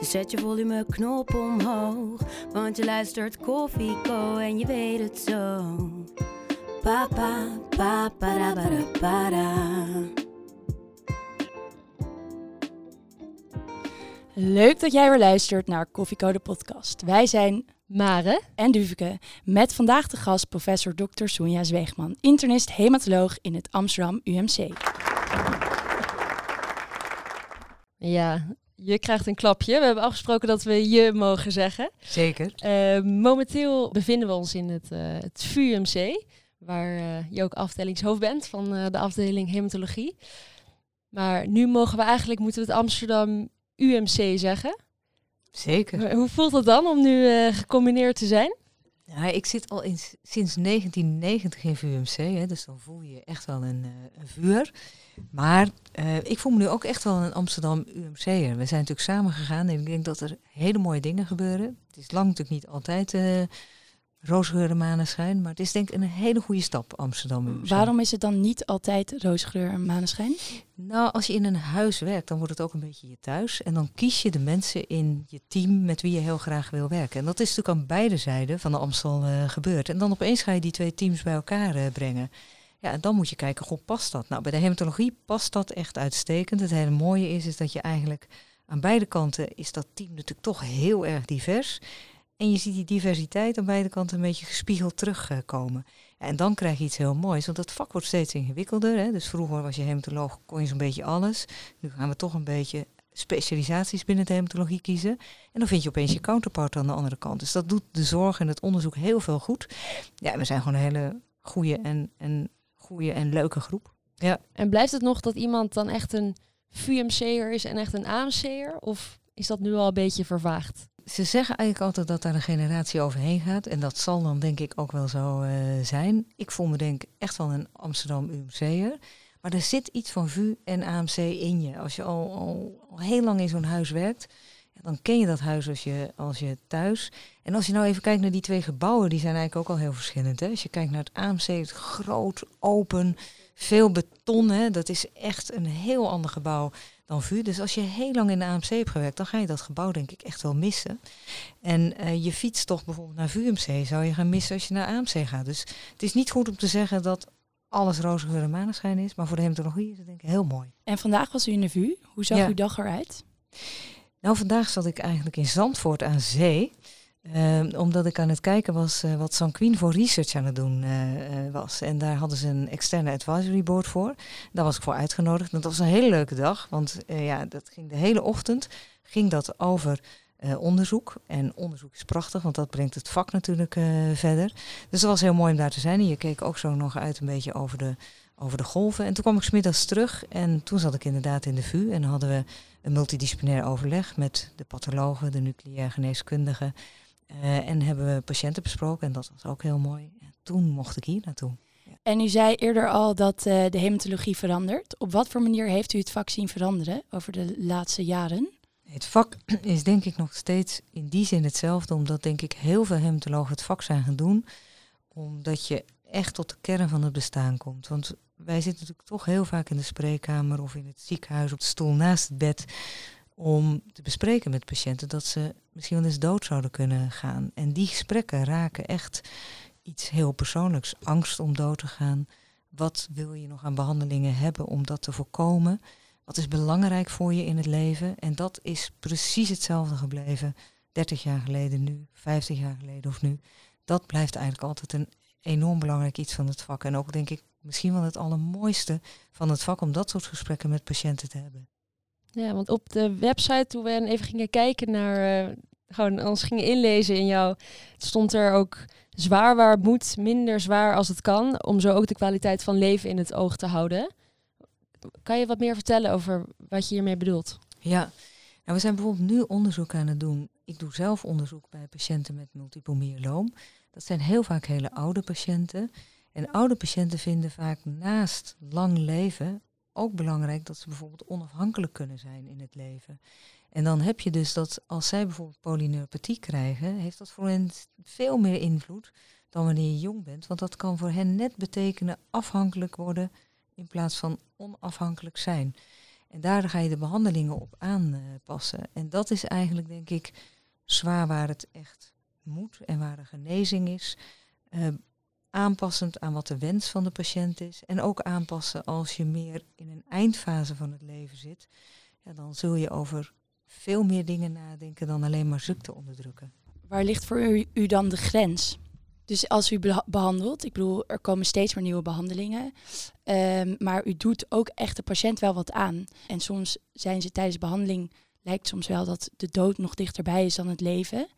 Dus zet je volumeknop omhoog. Want je luistert Koffieko en je weet het zo. Papa, papa, da, ba, da. Leuk dat jij weer luistert naar Koffieko de podcast. Wij zijn Mare. en Duveke met vandaag de gast professor Dr. Sonja Zweegman, internist hematoloog in het Amsterdam UMC. Ja, je krijgt een klapje. We hebben afgesproken dat we je mogen zeggen. Zeker. Eh, momenteel bevinden we ons in het, eh het VUMC, waar eh, je ook afdelingshoofd bent van de afdeling hematologie. Maar nu mogen we eigenlijk, moeten we het Amsterdam UMC zeggen. Zeker. Hoe voelt het dan om nu gecombineerd te zijn? Ja, ik zit al in, sinds 1990 in VUMC, hè, dus dan voel je echt wel een, eh, vuur. Maar eh, ik voel me nu ook echt wel een Amsterdam UMC'er. We zijn natuurlijk samen gegaan en ik denk dat er hele mooie dingen gebeuren. Het is lang natuurlijk niet altijd eh roosgeur en maneschijn, maar het is denk ik een hele goede stap, Amsterdam. Waarom is het dan niet altijd roosgeur en maneschijn? Nou, als je in een huis werkt, dan wordt het ook een beetje je thuis. En dan kies je de mensen in je team met wie je heel graag wil werken. En dat is natuurlijk aan beide zijden van de Amstel eh, gebeurd. En dan opeens ga je die twee teams bij elkaar eh, brengen. Ja, en dan moet je kijken, goh, past dat? Nou, bij de hematologie past dat echt uitstekend. Het hele mooie is, is dat je eigenlijk aan beide kanten is dat team natuurlijk toch heel erg divers. En je ziet die diversiteit aan beide kanten een beetje gespiegeld terugkomen. En dan krijg je iets heel moois, want dat vak wordt steeds ingewikkelder. Hè? Dus vroeger was je hematoloog, kon je zo'n beetje alles. Nu gaan we toch een beetje specialisaties binnen de hematologie kiezen. En dan vind je opeens je counterpart aan de andere kant. Dus dat doet de zorg en het onderzoek heel veel goed. Ja, we zijn gewoon een hele goede en, en, goede en leuke groep. Ja. En blijft het nog dat iemand dan echt een VUMC'er is en echt een AMC'er? Of is dat nu al een beetje vervaagd? Ze zeggen eigenlijk altijd dat daar een generatie overheen gaat. En dat zal dan denk ik ook wel zo eh, zijn. Ik voel me denk echt wel een Amsterdam UMC'er. Maar er zit iets van VU en AMC in je. Als je al, al, heel lang in zo'n huis werkt, dan ken je dat huis als je, als je thuis. En als je nou even kijkt naar die twee gebouwen, die zijn eigenlijk ook al heel verschillend. Hè? Als je kijkt naar het AMC, het groot, open, veel beton. Hè? Dat is echt een heel ander gebouw dan VU. Dus als je heel lang in de AMC hebt gewerkt, dan ga je dat gebouw denk ik echt wel missen. En eh, je fietstocht bijvoorbeeld naar VUMC zou je gaan missen als je naar AMC gaat. Dus het is niet goed om te zeggen dat alles roze geur en maneschijn is. Maar voor de hematologie is het denk ik heel mooi. En vandaag was u in de VU. Hoe zag Ja. uw dag eruit? Nou, vandaag zat ik eigenlijk in Zandvoort aan zee. Ehm, omdat ik aan het kijken was eh, wat Sanquin voor research aan het doen eh, eh, was. En daar hadden ze een externe advisory board voor. Daar was ik voor uitgenodigd. Dat was een hele leuke dag. Want ja, dat ging de hele ochtend ging dat over onderzoek. En onderzoek is prachtig, want dat brengt het vak natuurlijk verder. Dus dat was heel mooi om daar te zijn. En je keek ook zo nog uit een beetje over de, over de golven. En toen kwam ik smiddags terug. En toen zat ik inderdaad in de VU. En hadden we een multidisciplinair overleg met de pathologen, de nucleair geneeskundigen. Eh, en hebben we patiënten besproken en dat was ook heel mooi. En toen mocht ik hier naartoe. En u zei eerder al dat eh, de hematologie verandert. Op wat voor manier heeft u het vak zien veranderen over de laatste jaren? Het vak is denk ik nog steeds in die zin hetzelfde, omdat denk ik heel veel hematologen het vak zijn gaan doen, omdat je echt tot de kern van het bestaan komt. Want wij zitten natuurlijk toch heel vaak in de spreekkamer of in het ziekenhuis op de stoel naast het bed om te bespreken met patiënten dat ze misschien wel eens dood zouden kunnen gaan. En die gesprekken raken echt iets heel persoonlijks. Angst om dood te gaan. Wat wil je nog aan behandelingen hebben om dat te voorkomen? Wat is belangrijk voor je in het leven? En dat is precies hetzelfde gebleven 30 jaar geleden nu, 50 jaar geleden of nu. Dat blijft eigenlijk altijd een enorm belangrijk iets van het vak. En ook denk ik misschien wel het allermooiste van het vak om dat soort gesprekken met patiënten te hebben. Ja, want op de website, toen we even gingen kijken naar, eh, gewoon ons gingen inlezen in jou, stond er ook zwaar waar moet, minder zwaar als het kan, om zo ook de kwaliteit van leven in het oog te houden. Kan je wat meer vertellen over wat je hiermee bedoelt? Ja, nou, we zijn bijvoorbeeld nu onderzoek aan het doen ik doe zelf onderzoek bij patiënten met multiple myeloom. Dat zijn heel vaak hele oude patiënten. En oude patiënten vinden vaak naast lang leven ook belangrijk dat ze bijvoorbeeld onafhankelijk kunnen zijn in het leven. En dan heb je dus dat als zij bijvoorbeeld polyneuropathie krijgen, heeft dat voor hen veel meer invloed dan wanneer je jong bent. Want dat kan voor hen net betekenen afhankelijk worden in plaats van onafhankelijk zijn. En daar ga je de behandelingen op aanpassen. En dat is eigenlijk, denk ik, zwaar waar het echt moet en waar de genezing is. Uh, aanpassend aan wat de wens van de patiënt is. En ook aanpassen als je meer in een eindfase van het leven zit. Ja, dan zul je over veel meer dingen nadenken dan alleen maar ziekte onderdrukken. Waar ligt voor u, dan de grens? Dus als u behandelt, ik bedoel, er komen steeds meer nieuwe behandelingen. Um, maar u doet ook echt de patiënt wel wat aan. En soms zijn ze tijdens behandeling, lijkt soms wel dat de dood nog dichterbij is dan het leven.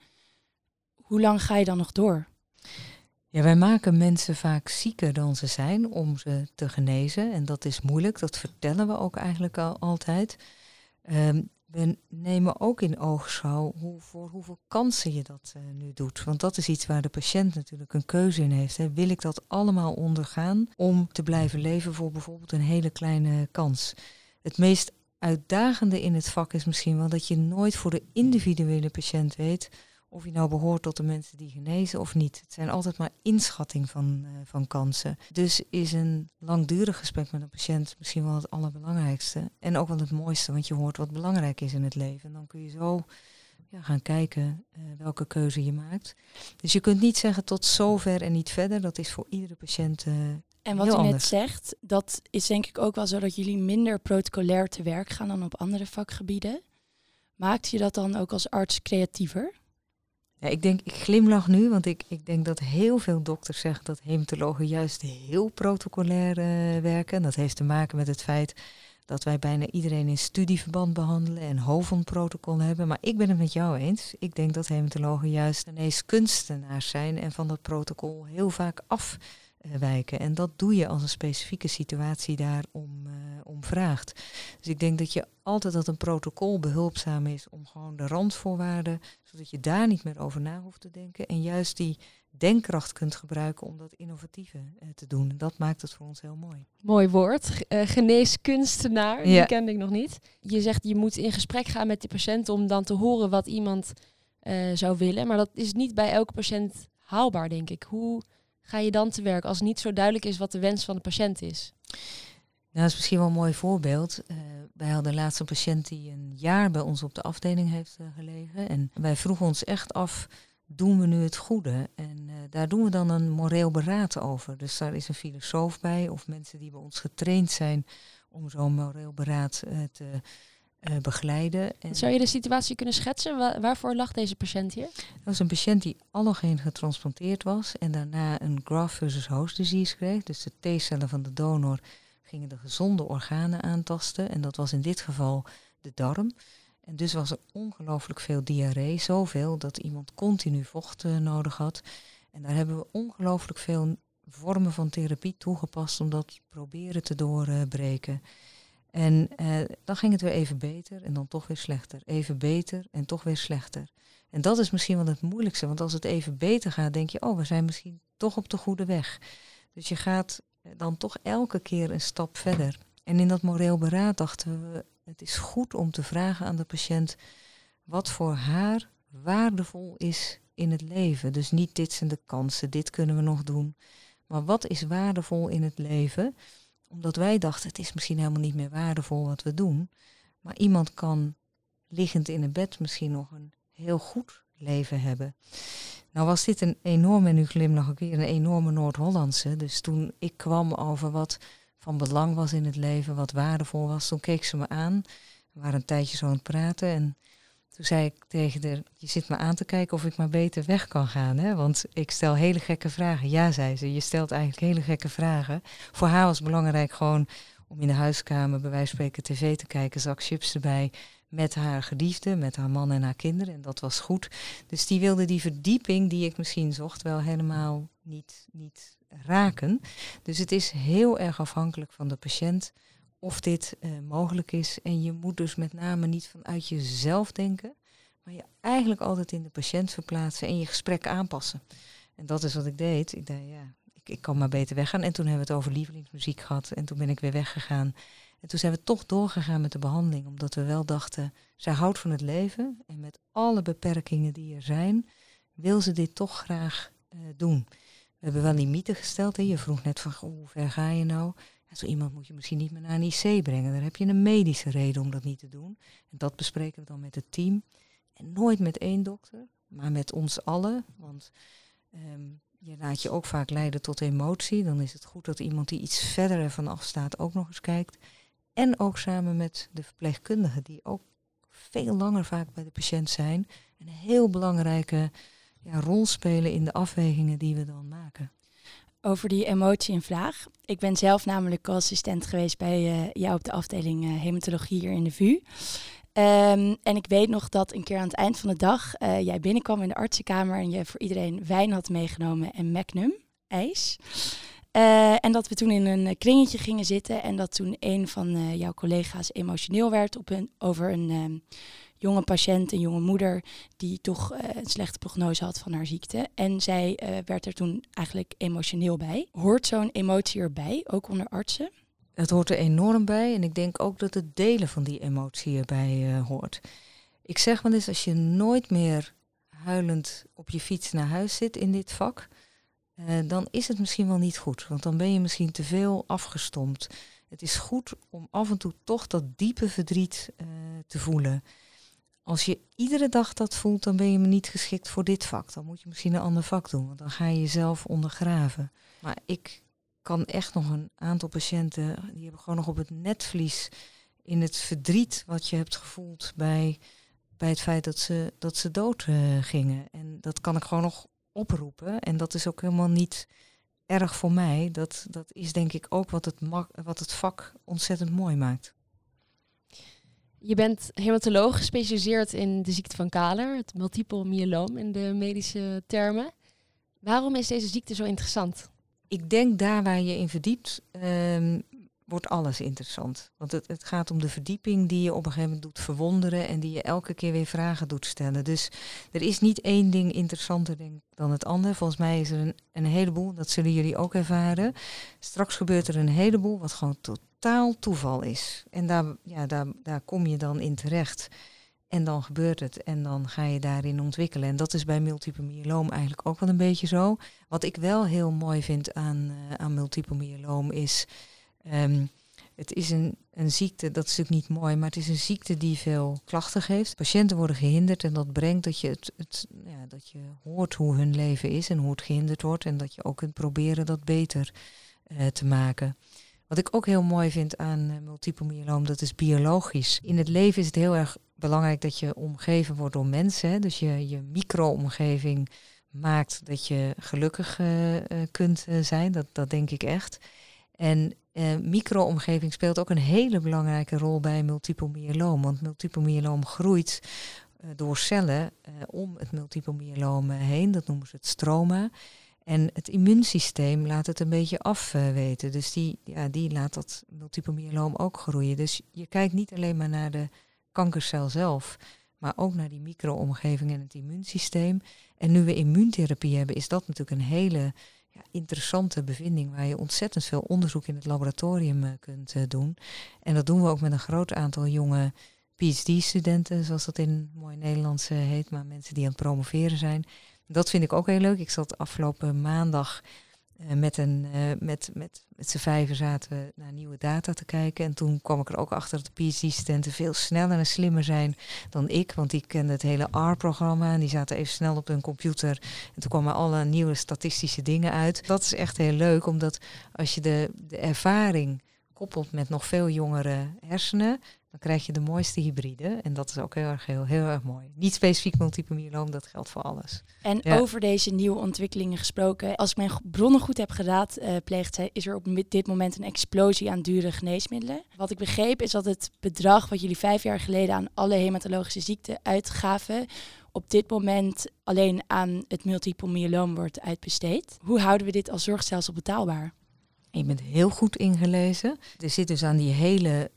Hoe lang ga je dan nog door? Ja, wij maken mensen vaak zieker dan ze zijn om ze te genezen. En dat is moeilijk, dat vertellen we ook eigenlijk al altijd. Um, we nemen ook in oogschouw hoe, voor hoeveel kansen je dat uh, nu doet. Want dat is iets waar de patiënt natuurlijk een keuze in heeft. Hè. Wil ik dat allemaal ondergaan om te blijven leven voor bijvoorbeeld een hele kleine kans? Het meest uitdagende in het vak is misschien wel dat je nooit voor de individuele patiënt weet of je nou behoort tot de mensen die genezen of niet. Het zijn altijd maar inschatting van, uh, van kansen. Dus is een langdurig gesprek met een patiënt misschien wel het allerbelangrijkste. En ook wel het mooiste, want je hoort wat belangrijk is in het leven. En dan kun je zo ja, gaan kijken uh, welke keuze je maakt. Dus je kunt niet zeggen tot zover en niet verder. Dat is voor iedere patiënt uh, En wat u anders. net zegt, dat is denk ik ook wel zo dat jullie minder protocolair te werk gaan dan op andere vakgebieden. Maakt je dat dan ook als arts creatiever? Ja, ik denk, ik glimlach nu, want ik, ik denk dat heel veel dokters zeggen dat hematologen juist heel protocolair uh, werken. Dat heeft te maken met het feit dat wij bijna iedereen in studieverband behandelen en HOVON-protocol hebben. Maar ik ben het met jou eens. Ik denk dat hematologen juist ineens kunstenaars zijn en van dat protocol heel vaak af eh, wijken. En dat doe je als een specifieke situatie daarom uh, om vraagt. Dus ik denk dat je altijd dat een protocol behulpzaam is om gewoon de randvoorwaarden, zodat je daar niet meer over na hoeft te denken. En juist die denkkracht kunt gebruiken om dat innovatieve uh, te doen. Dat maakt het voor ons heel mooi. Mooi woord. Uh, geneeskunstenaar, ja. die kende ik nog niet. Je zegt je moet in gesprek gaan met die patiënt om dan te horen wat iemand zou willen. Maar dat is niet bij elke patiënt haalbaar, denk ik. Hoe ga je dan te werk als niet zo duidelijk is wat de wens van de patiënt is? Nou, dat is misschien wel een mooi voorbeeld. Uh, wij hadden laatst een patiënt die een jaar bij ons op de afdeling heeft uh, gelegen. En wij vroegen ons echt af, doen we nu het goede? En uh, daar doen we dan een moreel beraad over. Dus daar is een filosoof bij of mensen die bij ons getraind zijn om zo'n moreel beraad te begeleiden. En Zou je de situatie kunnen schetsen? Wa waarvoor lag deze patiënt hier? Dat was een patiënt die allogeen getransplanteerd was en daarna een graft versus host disease kreeg. Dus de T-cellen van de donor gingen de gezonde organen aantasten. En dat was in dit geval de darm. En dus was er ongelooflijk veel diarree. Zoveel dat iemand continu vocht uh, nodig had. En daar hebben we ongelooflijk veel vormen van therapie toegepast om dat proberen te doorbreken. En uh, dan ging het weer even beter en dan toch weer slechter. Even beter en toch weer slechter. En dat is misschien wel het moeilijkste, want als het even beter gaat, denk je, oh, we zijn misschien toch op de goede weg. Dus je gaat dan toch elke keer een stap verder. En in dat moreel beraad dachten we, het is goed om te vragen aan de patiënt wat voor haar waardevol is in het leven. Dus niet dit zijn de kansen, dit kunnen we nog doen. Maar wat is waardevol in het leven? Omdat wij dachten, het is misschien helemaal niet meer waardevol wat we doen. Maar iemand kan liggend in een bed misschien nog een heel goed leven hebben. Nou was dit een enorme, en nu glimlach ik weer, een enorme Noord-Hollandse. Dus toen ik kwam over wat van belang was in het leven, wat waardevol was, toen keek ze me aan. We waren een tijdje zo aan het praten en toen zei ik tegen haar, je zit me aan te kijken of ik maar beter weg kan gaan. Hè? Want ik stel hele gekke vragen. Ja, zei ze, je stelt eigenlijk hele gekke vragen. Voor haar was het belangrijk gewoon om in de huiskamer bij wijze van spreken tv te kijken, zak chips erbij met haar geliefde, met haar man en haar kinderen. En dat was goed. Dus die wilde die verdieping die ik misschien zocht wel helemaal niet, niet raken. Dus het is heel erg afhankelijk van de patiënt of dit uh, mogelijk is. En je moet dus met name niet vanuit jezelf denken, maar je eigenlijk altijd in de patiënt verplaatsen en je gesprek aanpassen. En dat is wat ik deed. Ik dacht, ja, ik, ik kan maar beter weggaan. En toen hebben we het over lievelingsmuziek gehad en toen ben ik weer weggegaan. En toen zijn we toch doorgegaan met de behandeling, omdat we wel dachten, zij houdt van het leven en met alle beperkingen die er zijn, wil ze dit toch graag uh, doen. We hebben wel limieten gesteld. Hè. Je vroeg net van hoe ver ga je nou? Zo iemand moet je misschien niet meer naar een IC brengen. Daar heb je een medische reden om dat niet te doen. En dat bespreken we dan met het team. En nooit met één dokter, maar met ons allen. Want um, je laat je ook vaak leiden tot emotie. Dan is het goed dat iemand die iets verder ervan afstaat ook nog eens kijkt. En ook samen met de verpleegkundigen, die ook veel langer vaak bij de patiënt zijn. Een heel belangrijke ja, rol spelen in de afwegingen die we dan maken. Over die emotie en vraag. Ik ben zelf namelijk co-assistent geweest bij uh, jou op de afdeling uh, hematologie hier in de VU. Um, en ik weet nog dat een keer aan het eind van de dag uh, jij binnenkwam in de artsenkamer en je voor iedereen wijn had meegenomen en Magnum, ijs. En dat we toen in een kringetje gingen zitten en dat toen een van jouw collega's emotioneel werd op een, over een um, jonge patiënt, een jonge moeder, die toch uh, een slechte prognose had van haar ziekte. En zij werd er toen eigenlijk emotioneel bij. Hoort zo'n emotie erbij, ook onder artsen? Het hoort er enorm bij en ik denk ook dat het delen van die emotie erbij hoort. Ik zeg wel eens, als je nooit meer huilend op je fiets naar huis zit in dit vak, dan is het misschien wel niet goed. Want dan ben je misschien te veel afgestompt. Het is goed om af en toe toch dat diepe verdriet te voelen. Als je iedere dag dat voelt, dan ben je me niet geschikt voor dit vak. Dan moet je misschien een ander vak doen, want dan ga je jezelf ondergraven. Maar ik kan echt nog een aantal patiënten, die hebben gewoon nog op het netvlies in het verdriet wat je hebt gevoeld bij, bij het feit dat ze, dat ze dood uh, gingen. En dat kan ik gewoon nog oproepen. En dat is ook helemaal niet erg voor mij. Dat, dat is denk ik ook wat het, wat het vak ontzettend mooi maakt. Je bent hematoloog gespecialiseerd in de ziekte van Kaler, het multiple myeloom in de medische termen. Waarom is deze ziekte zo interessant? Ik denk daar waar je in verdiept, um, wordt alles interessant. Want het, het, gaat om de verdieping die je op een gegeven moment doet verwonderen en die je elke keer weer vragen doet stellen. Dus er is niet één ding interessanter denk, dan het ander. Volgens mij is er een, een heleboel, dat zullen jullie ook ervaren. Straks gebeurt er een heleboel wat gewoon totaal toeval is. En daar, ja, daar, daar kom je dan in terecht. En dan gebeurt het en dan ga je daarin ontwikkelen. En dat is bij multiple myeloom eigenlijk ook wel een beetje zo. Wat ik wel heel mooi vind aan, uh, aan multiple myeloom is Um, het is een, een ziekte, dat is natuurlijk niet mooi, maar het is een ziekte die veel klachten geeft. Patiënten worden gehinderd en dat brengt dat je, het, het, ja, dat je hoort hoe hun leven is en hoe het gehinderd wordt. En dat je ook kunt proberen dat beter uh, te maken. Wat ik ook heel mooi vind aan uh, multiple myeloom, dat is biologisch. In het leven is het heel erg belangrijk dat je omgeven wordt door mensen. Dus je, je micro-omgeving maakt dat je gelukkig uh, kunt zijn. Dat, dat denk ik echt. En uh, micro-omgeving speelt ook een hele belangrijke rol bij multiple myeloom. Want multiple myeloom groeit door cellen om het multiple myeloom heen. Dat noemen ze het stroma. En het immuunsysteem laat het een beetje afweten. dus die, ja, die laat dat multiple myeloom ook groeien. Dus je kijkt niet alleen maar naar de kankercel zelf, maar ook naar die micro-omgeving en het immuunsysteem. En nu we immuuntherapie hebben, is dat natuurlijk een hele ja, interessante bevinding waar je ontzettend veel onderzoek in het laboratorium uh, kunt uh, doen. En dat doen we ook met een groot aantal jonge PhD-studenten, zoals dat in mooi Nederlands heet, maar mensen die aan het promoveren zijn. Dat vind ik ook heel leuk. Ik zat afgelopen maandag uh, met, een, uh, met, met, met z'n vijven zaten we naar nieuwe data te kijken. En toen kwam ik er ook achter dat de PhD-studenten veel sneller en slimmer zijn dan ik. Want die kenden het hele R-programma en die zaten even snel op hun computer. En toen kwamen alle nieuwe statistische dingen uit. Dat is echt heel leuk, omdat als je de, de ervaring koppelt met nog veel jongere hersenen, dan krijg je de mooiste hybride. En dat is ook heel erg, heel, heel erg mooi. Niet specifiek multiple myeloom, dat geldt voor alles. En ja. over deze nieuwe ontwikkelingen gesproken, als ik mijn bronnen goed heb geraad, uh, pleegt zij, is er op dit moment een explosie aan dure geneesmiddelen. Wat ik begreep is dat het bedrag wat jullie vijf jaar geleden aan alle hematologische ziekten uitgaven, op dit moment alleen aan het multiple myeloom wordt uitbesteed. Hoe houden we dit als zorgstelsel betaalbaar? Je bent heel goed ingelezen. Er zit dus aan die hele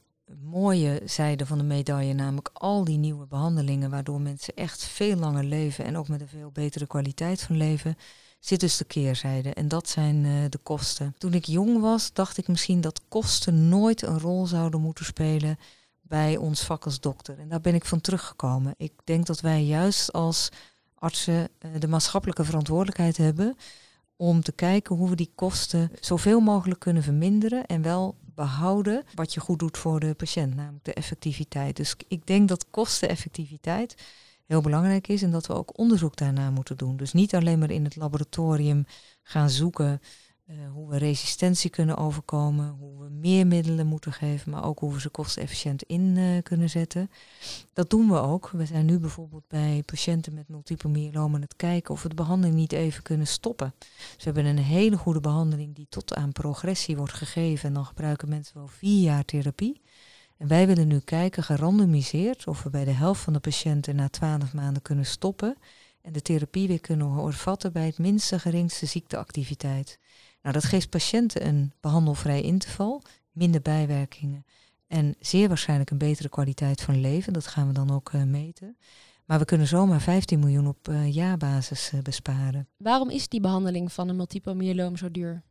mooie zijde van de medaille, namelijk al die nieuwe behandelingen, waardoor mensen echt veel langer leven en ook met een veel betere kwaliteit van leven, zit dus de keerzijde. En dat zijn eh, de kosten. Toen ik jong was, dacht ik misschien dat kosten nooit een rol zouden moeten spelen bij ons vak als dokter. En daar ben ik van teruggekomen. Ik denk dat wij juist als artsen eh, de maatschappelijke verantwoordelijkheid hebben om te kijken hoe we die kosten zoveel mogelijk kunnen verminderen en wel behouden wat je goed doet voor de patiënt, namelijk de effectiviteit. Dus ik denk dat kosteneffectiviteit heel belangrijk is en dat we ook onderzoek daarna moeten doen. Dus niet alleen maar in het laboratorium gaan zoeken uh, hoe we resistentie kunnen overkomen, hoe we meer middelen moeten geven, maar ook hoe we ze kostenefficiënt in uh, kunnen zetten. Dat doen we ook. We zijn nu bijvoorbeeld bij patiënten met multiple myeloma aan het kijken of we de behandeling niet even kunnen stoppen. Dus we hebben een hele goede behandeling die tot aan progressie wordt gegeven en dan gebruiken mensen wel vier jaar therapie. En wij willen nu kijken, gerandomiseerd, of we bij de helft van de patiënten na twaalf maanden kunnen stoppen en de therapie weer kunnen hervatten bij het minste geringste ziekteactiviteit. Nou, dat geeft patiënten een behandelvrij interval, minder bijwerkingen en zeer waarschijnlijk een betere kwaliteit van leven. Dat gaan we dan ook uh, meten. Maar we kunnen zomaar 15 miljoen op uh, jaarbasis uh, besparen. Waarom is die behandeling van een multiple myeloom zo duur?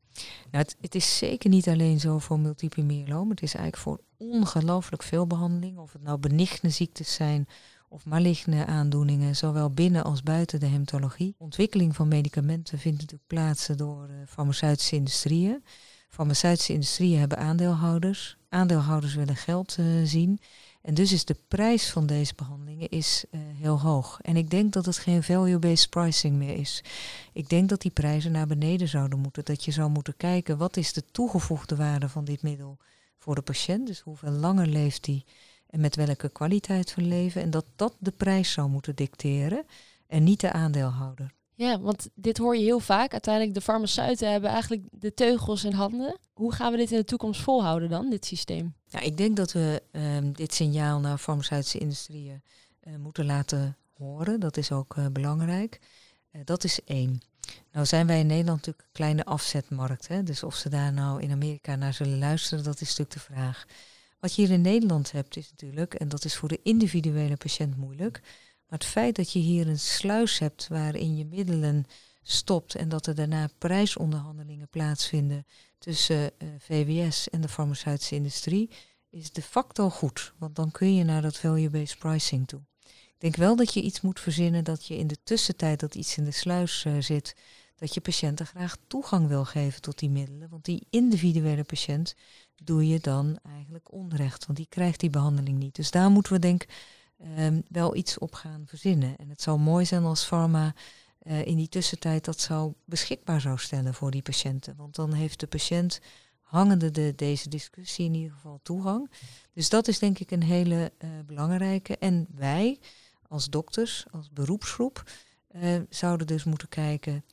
Nou, het, het, is zeker niet alleen zo voor multiple myeloom. Het is eigenlijk voor ongelooflijk veel behandelingen. Of het nou benigne ziektes zijn of maligne aandoeningen, zowel binnen als buiten de hematologie. Ontwikkeling van medicamenten vindt natuurlijk plaats door de farmaceutische industrieën. Farmaceutische industrieën hebben aandeelhouders. Aandeelhouders willen geld uh, zien. En dus is de prijs van deze behandelingen is, uh, heel hoog. En ik denk dat het geen value-based pricing meer is. Ik denk dat die prijzen naar beneden zouden moeten. Dat je zou moeten kijken wat is de toegevoegde waarde van dit middel voor de patiënt. Dus hoeveel langer leeft die en met welke kwaliteit van leven. En dat dat de prijs zou moeten dicteren en niet de aandeelhouder. Ja, want dit hoor je heel vaak. Uiteindelijk de farmaceuten hebben eigenlijk de teugels in handen. Hoe gaan we dit in de toekomst volhouden dan, dit systeem? Ja, ik denk dat we um, dit signaal naar farmaceutische industrieën uh, moeten laten horen. Dat is ook uh, belangrijk. Uh, dat is één. Nou zijn wij in Nederland natuurlijk een kleine afzetmarkt. Hè? Dus of ze daar nou in Amerika naar zullen luisteren, dat is natuurlijk de vraag. Wat je hier in Nederland hebt is natuurlijk, en dat is voor de individuele patiënt moeilijk, maar het feit dat je hier een sluis hebt waarin je middelen stopt en dat er daarna prijsonderhandelingen plaatsvinden tussen uh, VWS en de farmaceutische industrie, is de facto goed. Want dan kun je naar dat value-based pricing toe. Ik denk wel dat je iets moet verzinnen dat je in de tussentijd dat iets in de sluis uh, zit, dat je patiënten graag toegang wil geven tot die middelen. Want die individuele patiënt doe je dan eigenlijk onrecht, want die krijgt die behandeling niet. Dus daar moeten we denk ik um, wel iets op gaan verzinnen. En het zou mooi zijn als pharma uh, in die tussentijd dat zou beschikbaar zou stellen voor die patiënten. Want dan heeft de patiënt hangende de, deze discussie in ieder geval toegang. Dus dat is denk ik een hele uh, belangrijke. En wij als dokters, als beroepsgroep, uh, zouden dus moeten kijken.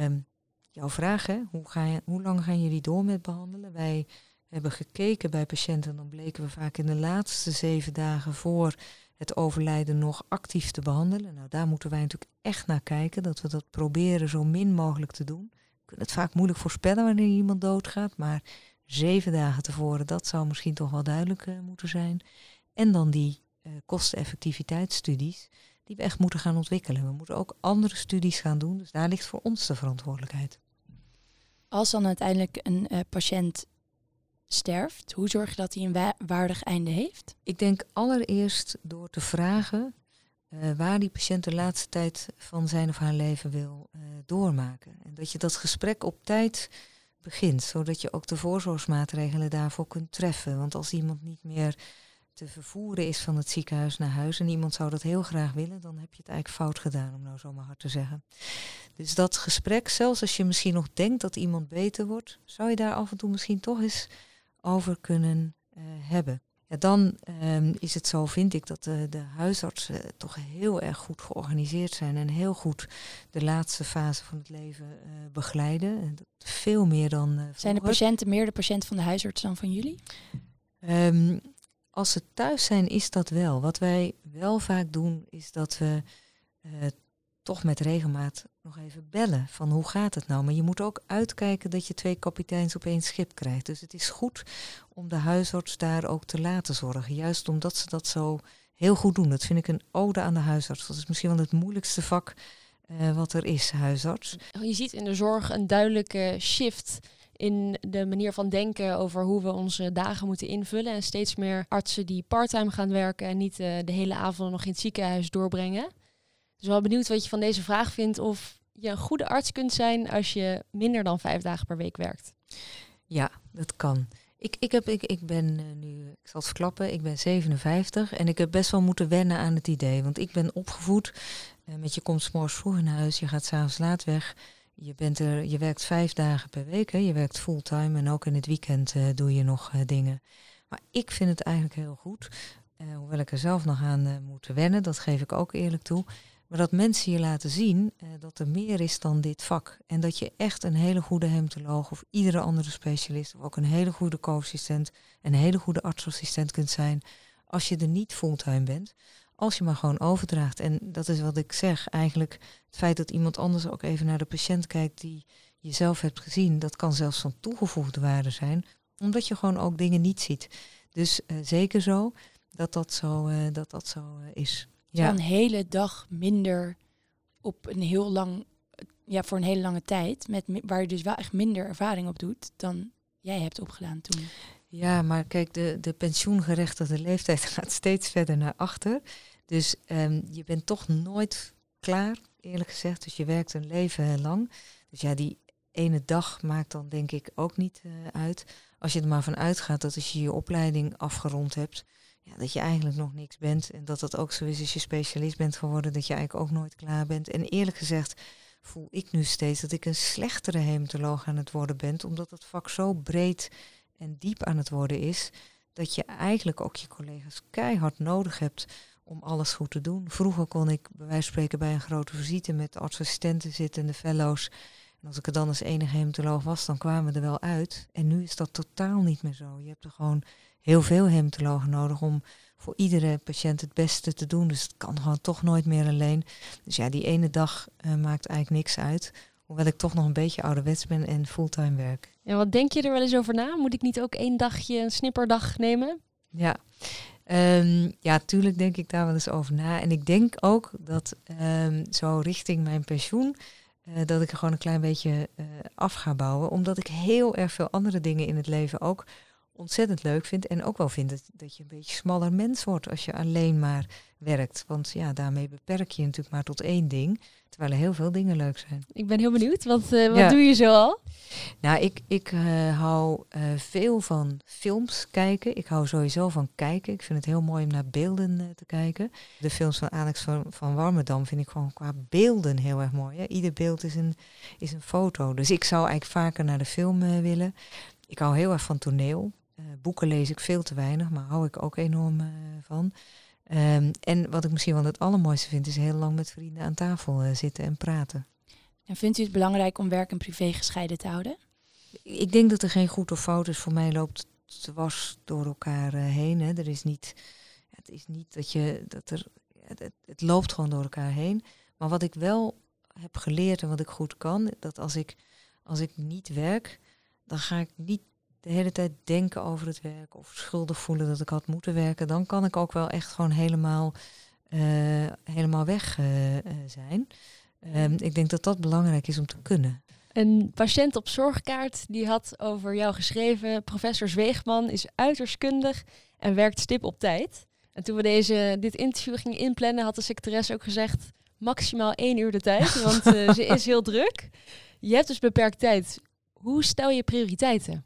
Um, jouw vraag, hè? Hoe, ga je, hoe lang gaan jullie door met behandelen? Wij hebben gekeken bij patiënten, dan bleken we vaak in de laatste zeven dagen voor het overlijden nog actief te behandelen. Nou, daar moeten wij natuurlijk echt naar kijken, dat we dat proberen zo min mogelijk te doen. We kunnen het vaak moeilijk voorspellen wanneer iemand doodgaat, maar zeven dagen tevoren, dat zou misschien toch wel duidelijk uh, moeten zijn. En dan die uh, kosteneffectiviteitsstudies, die we echt moeten gaan ontwikkelen. We moeten ook andere studies gaan doen, dus daar ligt voor ons de verantwoordelijkheid. Als dan uiteindelijk een uh, patiënt sterft, hoe zorg je dat hij een wa waardig einde heeft? Ik denk allereerst door te vragen uh, waar die patiënt de laatste tijd van zijn of haar leven wil uh, doormaken. En dat je dat gesprek op tijd begint, zodat je ook de voorzorgsmaatregelen daarvoor kunt treffen. Want als iemand niet meer te vervoeren is van het ziekenhuis naar huis en iemand zou dat heel graag willen, dan heb je het eigenlijk fout gedaan, om nou zo maar hard te zeggen. Dus dat gesprek, zelfs als je misschien nog denkt dat iemand beter wordt, zou je daar af en toe misschien toch eens over kunnen uh, hebben. Ja, dan um, is het zo, vind ik, dat de, de huisartsen toch heel erg goed georganiseerd zijn en heel goed de laatste fase van het leven uh, begeleiden. Veel meer dan. Uh, zijn de patiënten meer de patiënt van de huisarts dan van jullie? Um, als ze thuis zijn, is dat wel. Wat wij wel vaak doen, is dat we toch met regelmaat nog even bellen van hoe gaat het nou. Maar je moet ook uitkijken dat je twee kapiteins op één schip krijgt. Dus het is goed om de huisarts daar ook te laten zorgen. Juist omdat ze dat zo heel goed doen. Dat vind ik een ode aan de huisarts. Dat is misschien wel het moeilijkste vak uh, wat er is, huisarts. Je ziet in de zorg een duidelijke shift in de manier van denken over hoe we onze dagen moeten invullen. En steeds meer artsen die parttime gaan werken en niet uh, de hele avond nog in het ziekenhuis doorbrengen. Dus wel benieuwd wat je van deze vraag vindt. Of je een goede arts kunt zijn als je minder dan vijf dagen per week werkt. Ja, dat kan. Ik, ik, heb, ik, ik ben uh, nu, ik zal het verklappen, ik ben 57 en ik heb best wel moeten wennen aan het idee. Want ik ben opgevoed uh, met je komt s'morgens vroeg naar huis, je gaat s'avonds laat weg. Je, bent er, je werkt vijf dagen per week, hè. je werkt fulltime en ook in het weekend uh, doe je nog dingen. Maar ik vind het eigenlijk heel goed, hoewel ik er zelf nog aan moet wennen, dat geef ik ook eerlijk toe. Maar dat mensen je laten zien dat er meer is dan dit vak. En dat je echt een hele goede hemtoloog of iedere andere specialist, of ook een hele goede co-assistent, een hele goede artsassistent kunt zijn. Als je er niet fulltime bent. Als je maar gewoon overdraagt. En dat is wat ik zeg. Eigenlijk het feit dat iemand anders ook even naar de patiënt kijkt die je zelf hebt gezien. Dat kan zelfs van toegevoegde waarde zijn. Omdat je gewoon ook dingen niet ziet. Dus uh, zeker zo dat dat zo, uh, dat dat zo is ja. een hele dag minder op een heel lang, ja, voor een hele lange tijd, met, waar je dus wel echt minder ervaring op doet dan jij hebt opgedaan toen. Ja, maar kijk, de, de pensioengerechtigde leeftijd gaat steeds verder naar achter. Dus um, je bent toch nooit klaar, eerlijk gezegd. Dus je werkt een leven lang. Dus ja, die ene dag maakt dan denk ik ook niet uh, uit. Als je er maar van uitgaat dat als je je opleiding afgerond hebt, ja, dat je eigenlijk nog niks bent. En dat dat ook zo is als je specialist bent geworden, dat je eigenlijk ook nooit klaar bent. En eerlijk gezegd voel ik nu steeds dat ik een slechtere hematoloog aan het worden ben, omdat het vak zo breed en diep aan het worden is, dat je eigenlijk ook je collega's keihard nodig hebt om alles goed te doen. Vroeger kon ik bij wijze van spreken bij een grote visite met artsassistenten zitten en de fellows. En als ik er dan als enige hematoloog was, dan kwamen we er wel uit. En nu is dat totaal niet meer zo. Je hebt er gewoon heel veel hematologen nodig om voor iedere patiënt het beste te doen. Dus het kan gewoon toch nooit meer alleen. Dus ja, die ene dag uh, maakt eigenlijk niks uit. Hoewel ik toch nog een beetje ouderwets ben en fulltime werk. En wat denk je er wel eens over na? Moet ik niet ook één dagje, een snipperdag nemen? Ja, um, ja, tuurlijk denk ik daar wel eens over na. En ik denk ook dat um, zo richting mijn pensioen... Uh, dat ik er gewoon een klein beetje uh, af ga bouwen. Omdat ik heel erg veel andere dingen in het leven ook ontzettend leuk vind. En ook wel vind dat, dat je een beetje smaller mens wordt als je alleen maar werkt. Want ja, daarmee beperk je natuurlijk maar tot één ding. Terwijl er heel veel dingen leuk zijn. Ik ben heel benieuwd. Wat, uh, wat ja. doe je zo al? Nou, ik, ik uh, hou uh, veel van films kijken. Ik hou sowieso van kijken. Ik vind het heel mooi om naar beelden te kijken. De films van Alex van, van Warmerdam vind ik gewoon qua beelden heel erg mooi. Hè? Ieder beeld is een, is een foto. Dus ik zou eigenlijk vaker naar de film willen. Ik hou heel erg van toneel. Boeken lees ik veel te weinig, maar hou ik ook enorm van. Um, en wat ik misschien wel het allermooiste vind, is heel lang met vrienden aan tafel uh, zitten en praten. En vindt u het belangrijk om werk en privé gescheiden te houden? Ik denk dat er geen goed of fout is. Voor mij loopt het was door elkaar heen. Hè. Er is niet, het is niet dat je dat er. Het, het loopt gewoon door elkaar heen. Maar wat ik wel heb geleerd en wat ik goed kan, dat als ik, als ik niet werk, dan ga ik niet de hele tijd denken over het werk of schuldig voelen dat ik had moeten werken, dan kan ik ook wel echt gewoon helemaal, uh, helemaal weg uh, zijn. Um, ik denk dat dat belangrijk is om te kunnen. Een patiënt op zorgkaart die had over jou geschreven: Professor Zweegman is uiterst kundig en werkt stip op tijd. En toen we deze, dit interview gingen inplannen, had de secretaresse ook gezegd: maximaal één uur de tijd, want ze is heel druk. Je hebt dus beperkt tijd. Hoe stel je prioriteiten?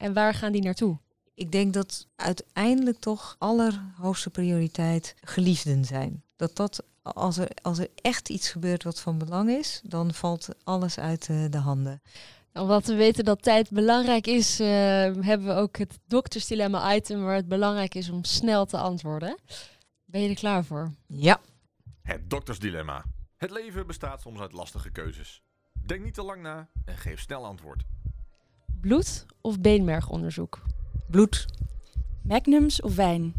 En waar gaan die naartoe? Ik denk dat uiteindelijk toch allerhoogste prioriteit geliefden zijn. Dat dat, als er, als er echt iets gebeurt wat van belang is, dan valt alles uit uh, de handen. Omdat we weten dat tijd belangrijk is, uh, hebben we ook het doktersdilemma item waar het belangrijk is om snel te antwoorden. Ben je er klaar voor? Ja. Het doktersdilemma. Het leven bestaat soms uit lastige keuzes. Denk niet te lang na en geef snel antwoord. Bloed of beenmergonderzoek? Bloed. Magnums of wijn?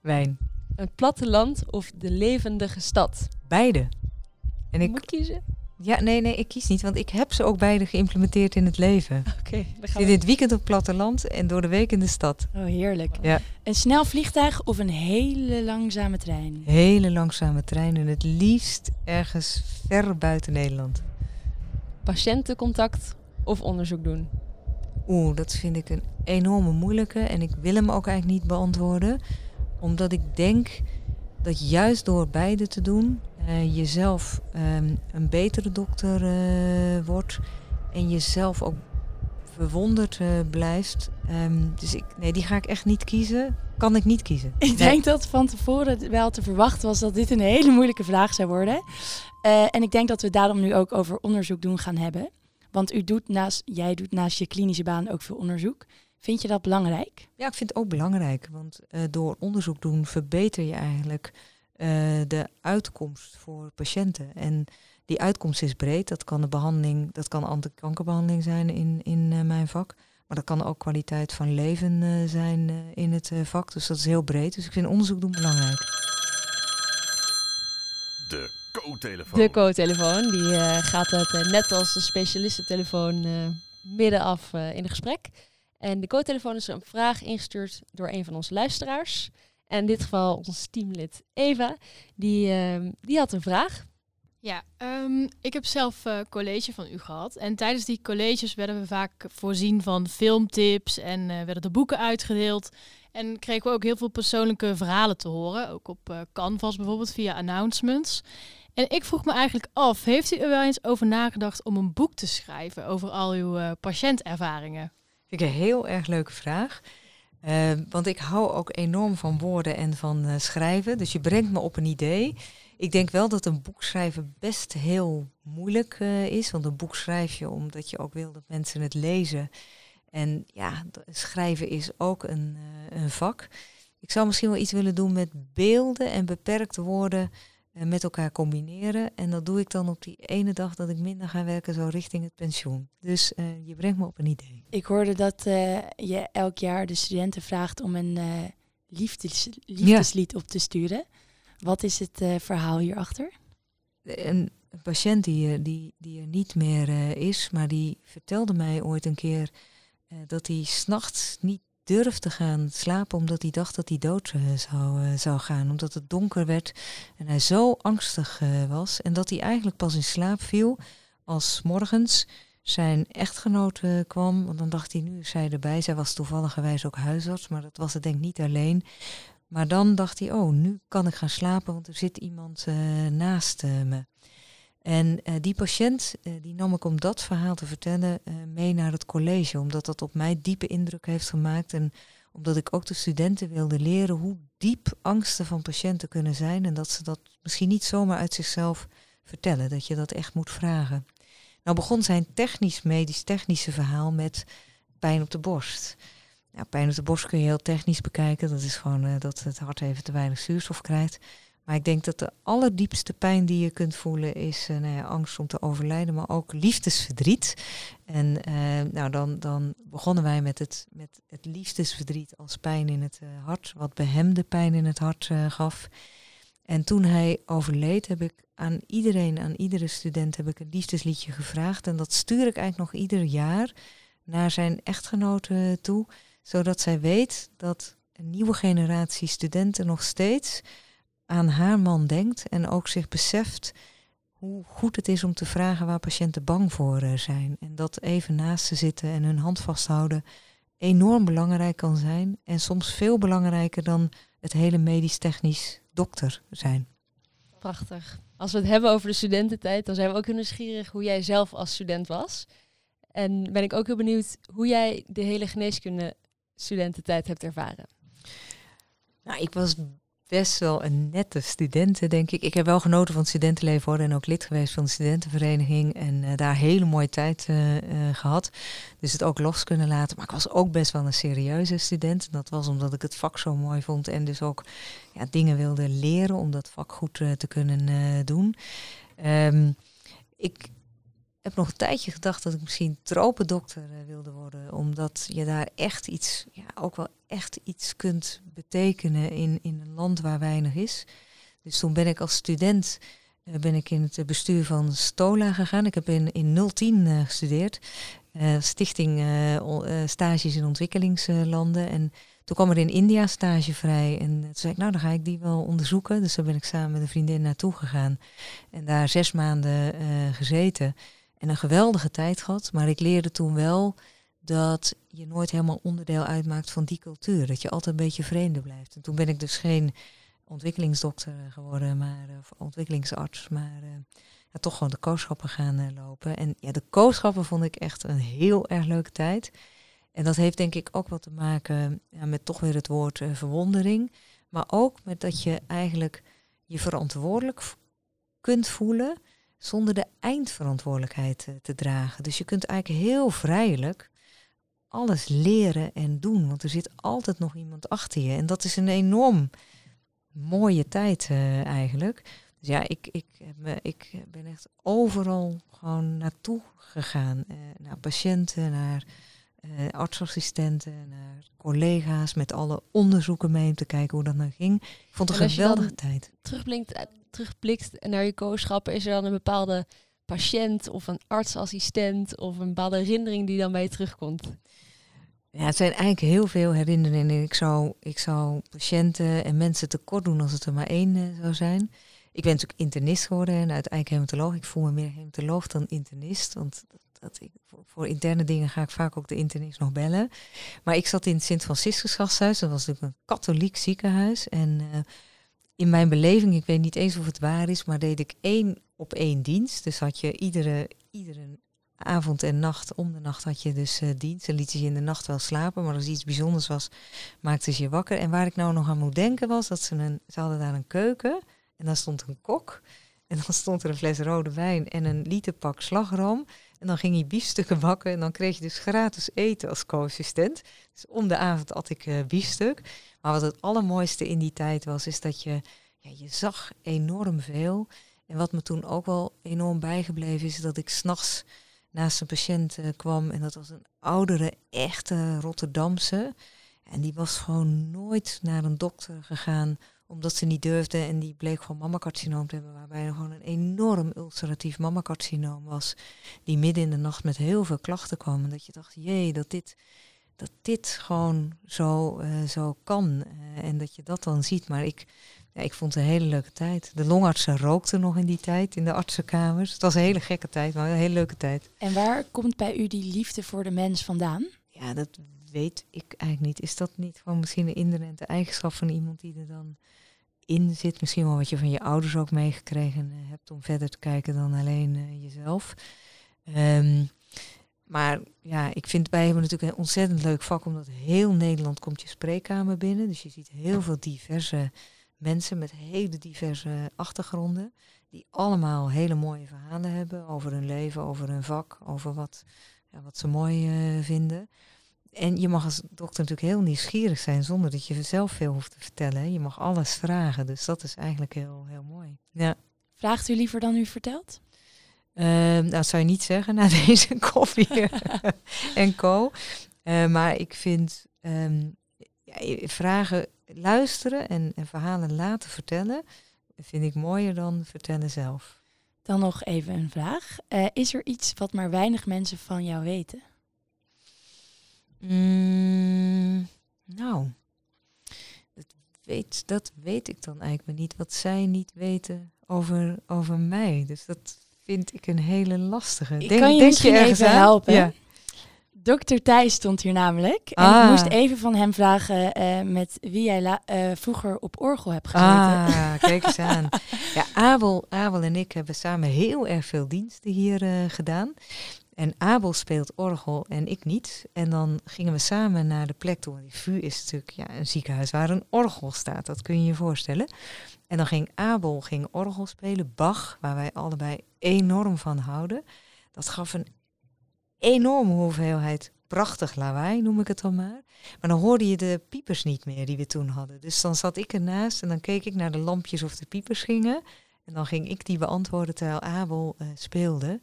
Wijn. Het platteland of de levendige stad? Beide. En ik, moet kiezen. ja, nee, nee, ik kies niet, want ik heb ze ook beide geïmplementeerd in het leven. Oké, dan Ik gaan zit we. het weekend op het platteland en door de week in de stad. Oh, heerlijk. Ja. Een snel vliegtuig of een hele langzame trein? Hele langzame trein en het liefst ergens ver buiten Nederland. Patiëntencontact of onderzoek doen? Oeh, dat vind ik een enorme moeilijke en ik wil hem ook eigenlijk niet beantwoorden. Omdat ik denk dat juist door beide te doen, eh, jezelf ehm, een betere dokter eh, wordt en jezelf ook verwonderd eh, blijft. Ehm, dus ik, nee, die ga ik echt niet kiezen. Kan ik niet kiezen. Ik Nee. denk dat van tevoren wel te verwachten was dat dit een hele moeilijke vraag zou worden. En ik denk dat we daarom nu ook over onderzoek doen gaan hebben. Want u doet naast, jij doet naast je klinische baan ook veel onderzoek. Vind je dat belangrijk? Ja, ik vind het ook belangrijk, want eh, door onderzoek doen verbeter je eigenlijk eh, de uitkomst voor patiënten. En die uitkomst is breed. Dat kan de behandeling, dat kan antikankerbehandeling zijn in, in eh, mijn vak. Maar dat kan ook kwaliteit van leven eh, zijn eh, in het eh, vak. Dus dat is heel breed. Dus ik vind onderzoek doen belangrijk. De co-telefoon. De co-telefoon, die eh, gaat het eh, net als de specialistentelefoon eh midden af eh, in het gesprek. En de co-telefoon is een vraag ingestuurd door een van onze luisteraars. En in dit geval ons teamlid Eva, die, ehm, die had een vraag. Ja, ehm, ik heb zelf eh, college van u gehad. En tijdens die colleges werden we vaak voorzien van filmtips en eh, werden er boeken uitgedeeld. En kregen we ook heel veel persoonlijke verhalen te horen. Ook op eh, Canvas bijvoorbeeld via announcements. En ik vroeg me eigenlijk af, heeft u er wel eens over nagedacht om een boek te schrijven over al uw eh, patiëntervaringen? Vind ik een heel erg leuke vraag. Eh, want ik hou ook enorm van woorden en van eh, schrijven. Dus je brengt me op een idee. Ik denk wel dat een boek schrijven best heel moeilijk is. Want een boek schrijf je omdat je ook wil dat mensen het lezen. En ja, schrijven is ook een, een vak. Ik zou misschien wel iets willen doen met beelden en beperkte woorden met elkaar combineren. En dat doe ik dan op die ene dag dat ik minder ga werken, zo richting het pensioen. Dus eh, je brengt me op een idee. Ik hoorde dat eh, je elk jaar de studenten vraagt om een eh, liefdes, liefdeslied op te sturen. Wat is het verhaal hierachter? een, een patiënt die, er- die, die er niet meer is, maar die vertelde mij ooit een keer dat hij s'nachts niet durfde gaan slapen omdat hij dacht dat hij dood eh, zou, eh, zou gaan. Omdat het donker werd en hij zo angstig eh, was. En dat hij eigenlijk pas in slaap viel als morgens zijn echtgenoot kwam. Want dan dacht hij, nu is zij erbij. Zij was toevalligerwijs ook huisarts, maar dat was het denk ik niet alleen. Maar dan dacht hij, oh, nu kan ik gaan slapen, want er zit iemand naast me. En eh, die patiënt, eh, die nam ik om dat verhaal te vertellen eh, mee naar het college, omdat dat op mij diepe indruk heeft gemaakt. En omdat ik ook de studenten wilde leren hoe diep angsten van patiënten kunnen zijn. En dat ze dat misschien niet zomaar uit zichzelf vertellen, dat je dat echt moet vragen. Nou begon zijn technisch-medisch technische verhaal met pijn op de borst. Nou, pijn op de borst kun je heel technisch bekijken. Dat is gewoon dat het hart even te weinig zuurstof krijgt. Maar ik denk dat de allerdiepste pijn die je kunt voelen is eh, nou ja, angst om te overlijden, maar ook liefdesverdriet. En eh, nou, dan, dan begonnen wij met het, met het liefdesverdriet als pijn in het eh, hart, wat bij hem de pijn in het hart gaf. En toen hij overleed, heb ik aan iedereen, aan iedere student, heb ik een liefdesliedje gevraagd. En dat stuur ik eigenlijk nog ieder jaar naar zijn echtgenoten toe, zodat zij weet dat een nieuwe generatie studenten nog steeds aan haar man denkt en ook zich beseft hoe goed het is om te vragen waar patiënten bang voor eh, zijn. En dat even naast ze zitten en hun hand vasthouden enorm belangrijk kan zijn. En soms veel belangrijker dan het hele medisch-technisch dokter zijn. Prachtig. Als we het hebben over de studententijd, dan zijn we ook heel nieuwsgierig hoe jij zelf als student was. En ben ik ook heel benieuwd hoe jij de hele geneeskunde studententijd hebt ervaren. Nou, ik was best wel een nette student, denk ik. Ik heb wel genoten van het studentenleven hoor, en ook lid geweest van de studentenvereniging. En eh, daar hele mooie tijd eh, eh, gehad. Dus het ook los kunnen laten. Maar ik was ook best wel een serieuze student. Dat was omdat ik het vak zo mooi vond. En dus ook ja, dingen wilde leren om dat vak goed te kunnen doen. Ehm, ik heb nog een tijdje gedacht dat ik misschien tropendokter eh, wilde worden. Omdat je daar echt iets, ja, ook wel echt iets kunt betekenen in, in een land waar weinig is. Dus toen ben ik als student eh, ben ik in het bestuur van Stola gegaan. Ik heb in, in 010 uh, gestudeerd. Uh, stichting uh, Stages in Ontwikkelingslanden. En toen kwam er in India stage vrij. En toen zei ik, nou dan ga ik die wel onderzoeken. Dus daar ben ik samen met een vriendin naartoe gegaan. En daar zes maanden gezeten. En een geweldige tijd gehad. Maar ik leerde toen wel dat je nooit helemaal onderdeel uitmaakt van die cultuur. Dat je altijd een beetje vreemde blijft. En toen ben ik dus geen ontwikkelingsdokter geworden, maar of ontwikkelingsarts, maar ja, toch gewoon de kooschappen gaan lopen. En ja, de kooschappen vond ik echt een heel erg leuke tijd. En dat heeft denk ik ook wat te maken ja, met toch weer het woord verwondering. Maar ook met dat je eigenlijk je verantwoordelijk kunt voelen zonder de eindverantwoordelijkheid te dragen. Dus je kunt eigenlijk heel vrijelijk alles leren en doen, want er zit altijd nog iemand achter je. En dat is een enorm mooie tijd uh, eigenlijk. Dus ja, ik, ik, ik ben echt overal gewoon naartoe gegaan. Uh, naar patiënten, naar uh, artsassistenten, naar collega's met alle onderzoeken mee om te kijken hoe dat nou ging. Ik vond het een geweldige tijd. Terugblikt, terugblikt naar je kooschappen, is er dan een bepaalde patiënt of een artsassistent of een bepaalde herinnering die dan bij je terugkomt? Ja, het zijn eigenlijk heel veel herinneringen. Ik zou, ik zou patiënten en mensen tekort doen als het er maar één uh, zou zijn. Ik ben natuurlijk internist geworden en uiteindelijk hematoloog. Ik voel me meer hematoloog dan internist. Want dat, ik, voor, interne dingen ga ik vaak ook de internist nog bellen. Maar ik zat in het Sint-Franciscus gasthuis. Dat was natuurlijk een katholiek ziekenhuis. En uh, in mijn beleving, ik weet niet eens of het waar is, maar deed ik één op één dienst. Dus had je iedere, iedere avond en nacht, om de nacht had je dus uh, dienst. En liet je in de nacht wel slapen, maar als iets bijzonders was, maakte ze je wakker. En waar ik nou nog aan moet denken was dat ze een, ze hadden daar een keuken en daar stond een kok. En dan stond er een fles rode wijn en een literpak slagroom. En dan ging je biefstukken bakken en dan kreeg je dus gratis eten als co-assistent. Dus om de avond at ik uh, biefstuk. Maar wat het allermooiste in die tijd was, is dat je, ja, je zag enorm veel. En wat me toen ook wel enorm bijgebleven is, dat ik s'nachts naast een patiënt uh, kwam. En dat was een oudere, echte Rotterdamse. En die was gewoon nooit naar een dokter gegaan omdat ze niet durfde. En die bleek gewoon mammacarcinoom te hebben. Waarbij er gewoon een enorm ulceratief mammacarcinoom was. Die midden in de nacht met heel veel klachten kwam. En dat je dacht, jee, dat dit, dat dit gewoon zo, uh, zo kan. Uh, en dat je dat dan ziet. Maar ik ja, ik vond het een hele leuke tijd. De longartsen rookten nog in die tijd in de artsenkamers. Het was een hele gekke tijd, maar een hele leuke tijd. En waar komt bij u die liefde voor de mens vandaan? Ja, dat weet ik eigenlijk niet. Is dat niet gewoon misschien een inherente eigenschap van iemand die er dan in zit? Misschien wel wat je van je ouders ook meegekregen eh, hebt om verder te kijken dan alleen uh, jezelf. Um, maar ja, ik vind wij hebben natuurlijk een ontzettend leuk vak, omdat heel Nederland komt je spreekkamer binnen. Dus je ziet heel veel diverse mensen met hele diverse achtergronden, die allemaal hele mooie verhalen hebben over hun leven, over hun vak, over wat, ja, wat ze mooi uh, vinden. En je mag als dokter natuurlijk heel nieuwsgierig zijn zonder dat je zelf veel hoeft te vertellen. Je mag alles vragen, dus dat is eigenlijk heel, heel mooi. Ja. Vraagt u liever dan u vertelt? Uh, nou, dat zou je niet zeggen na deze koffie en co. Uh, maar ik vind um, ja, vragen luisteren en, en verhalen laten vertellen, vind ik mooier dan vertellen zelf. Dan nog even een vraag. Uh, is er iets wat maar weinig mensen van jou weten? Mm, nou, dat weet, dat weet ik dan eigenlijk niet. Wat zij niet weten over, over mij. Dus dat vind ik een hele lastige. Ik denk, kan je denk je even helpen. Ja. Dokter Thijs stond hier namelijk. En ah. ik moest even van hem vragen uh, met wie jij uh, vroeger op orgel hebt gezeten. Ah, kijk eens aan. Ja, Abel, Abel en ik hebben samen heel erg veel diensten hier uh, gedaan. En Abel speelt orgel en ik niet. En dan gingen we samen naar de plek toe. Die VU is natuurlijk ja, een ziekenhuis waar een orgel staat. Dat kun je je voorstellen. En dan ging Abel ging orgel spelen, Bach, waar wij allebei enorm van houden. Dat gaf een enorme hoeveelheid prachtig lawaai, noem ik het dan maar. Maar dan hoorde je de piepers niet meer die we toen hadden. Dus dan zat ik ernaast en dan keek ik naar de lampjes of de piepers gingen. En dan ging ik die beantwoorden terwijl Abel uh, speelde.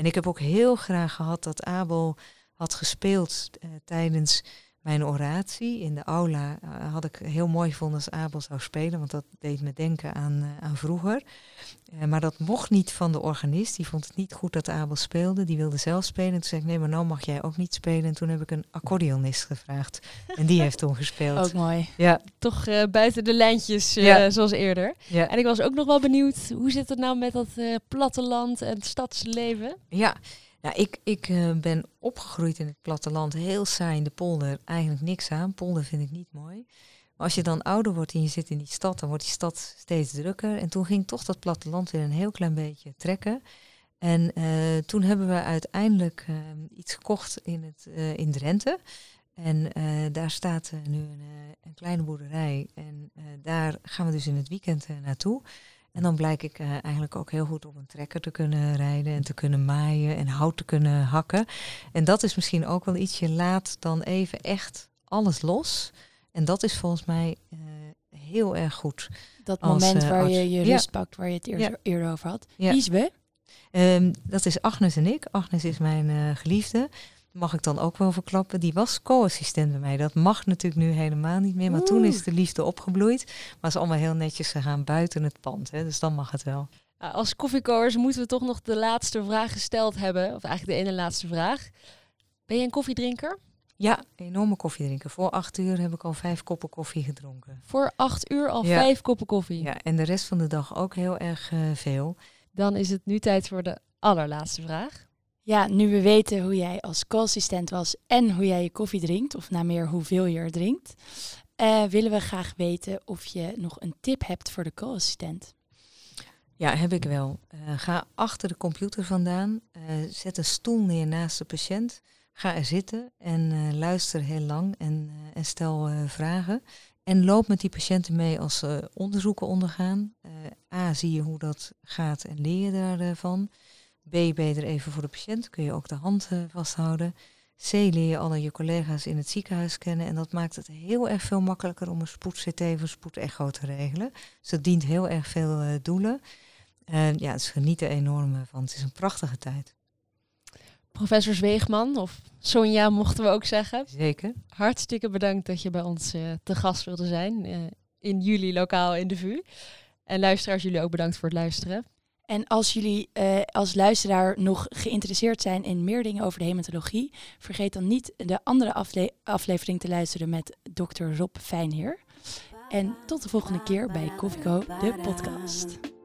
En ik heb ook heel graag gehad dat Abel had gespeeld uh, tijdens mijn oratie in de aula eh, had ik heel mooi gevonden als Abel zou spelen, want dat deed me denken aan, eh, aan vroeger. Eh, maar dat mocht niet van de organist. Die vond het niet goed dat Abel speelde. Die wilde zelf spelen. En toen zei ik, nee, maar nou mag jij ook niet spelen. En toen heb ik een accordeonist gevraagd. En die heeft toen gespeeld. Ook mooi. Ja, Toch buiten de lijntjes, Ja. zoals eerder. ja. En ik was ook nog wel benieuwd, hoe zit het nou met dat platteland en het stadsleven? Ja, nou, ik, ik eh, ben opgegroeid in het platteland, heel saai in de polder, eigenlijk niks aan. Polder vind ik niet mooi. Maar als je dan ouder wordt en je zit in die stad, dan wordt die stad steeds drukker. En toen ging toch dat platteland weer een heel klein beetje trekken. En eh, toen hebben we uiteindelijk eh, iets gekocht in, het, eh, in Drenthe. En daar staat nu een, een kleine boerderij. En daar gaan we dus in het weekend naartoe. En dan blijk ik eh, eigenlijk ook heel goed op een trekker te kunnen rijden en te kunnen maaien en hout te kunnen hakken. En dat is misschien ook wel iets, je laat dan even echt alles los. En dat is volgens mij eh, heel erg goed. Dat Als, moment eh, waar je je Ja. rust pakt, waar je het eerder, Ja. eerder over had. Ja. Isbe, Ehm, dat is Agnes en ik. Agnes is mijn geliefde. Mag ik dan ook wel verklappen. Die was co-assistent bij mij. Dat mag natuurlijk nu helemaal niet meer. Maar toen is de liefde opgebloeid. Maar is allemaal heel netjes gegaan buiten het pand. Hè, dus dan mag het wel. Als koffiekoers moeten we toch nog de laatste vraag gesteld hebben. Of eigenlijk de ene laatste vraag. Ben je een koffiedrinker? Ja, enorme koffiedrinker. Voor acht uur heb ik al vijf koppen koffie gedronken. Voor acht uur al Ja. vijf koppen koffie. Ja, en de rest van de dag ook heel erg eh, veel. Dan is het nu tijd voor de allerlaatste vraag. Ja, nu we weten hoe jij als co-assistent was en hoe jij je koffie drinkt, of naar meer hoeveel je er drinkt, eh, willen we graag weten of je nog een tip hebt voor de co-assistent. Ja, heb ik wel. Eh, ga achter de computer vandaan. eh, zet een stoel neer naast de patiënt. Ga er zitten en luister heel lang en, en stel vragen. En loop met die patiënten mee als ze onderzoeken ondergaan. A, zie je hoe dat gaat en leer je daarvan. B, ben je er even voor de patiënt. Kun je ook de hand eh, vasthouden. C, leer je alle je collega's in het ziekenhuis kennen. En dat maakt het heel erg veel makkelijker om een spoed-CT of een spoed-echo te regelen. Dus dat dient heel erg veel eh, doelen. En ja, dus geniet er enorm eh, van. Het is een prachtige tijd. Professor Zweegman, of Sonja mochten we ook zeggen. Zeker. Hartstikke bedankt dat je bij ons eh, te gast wilde zijn. eh, in jullie lokaal in de VU. En luisteraars, jullie ook bedankt voor het luisteren. En als jullie eh, als luisteraar nog geïnteresseerd zijn in meer dingen over de hematologie, vergeet dan niet de andere afle- aflevering te luisteren met dokter Rob Fijnheer. En tot de volgende keer bij Koffieko, de podcast.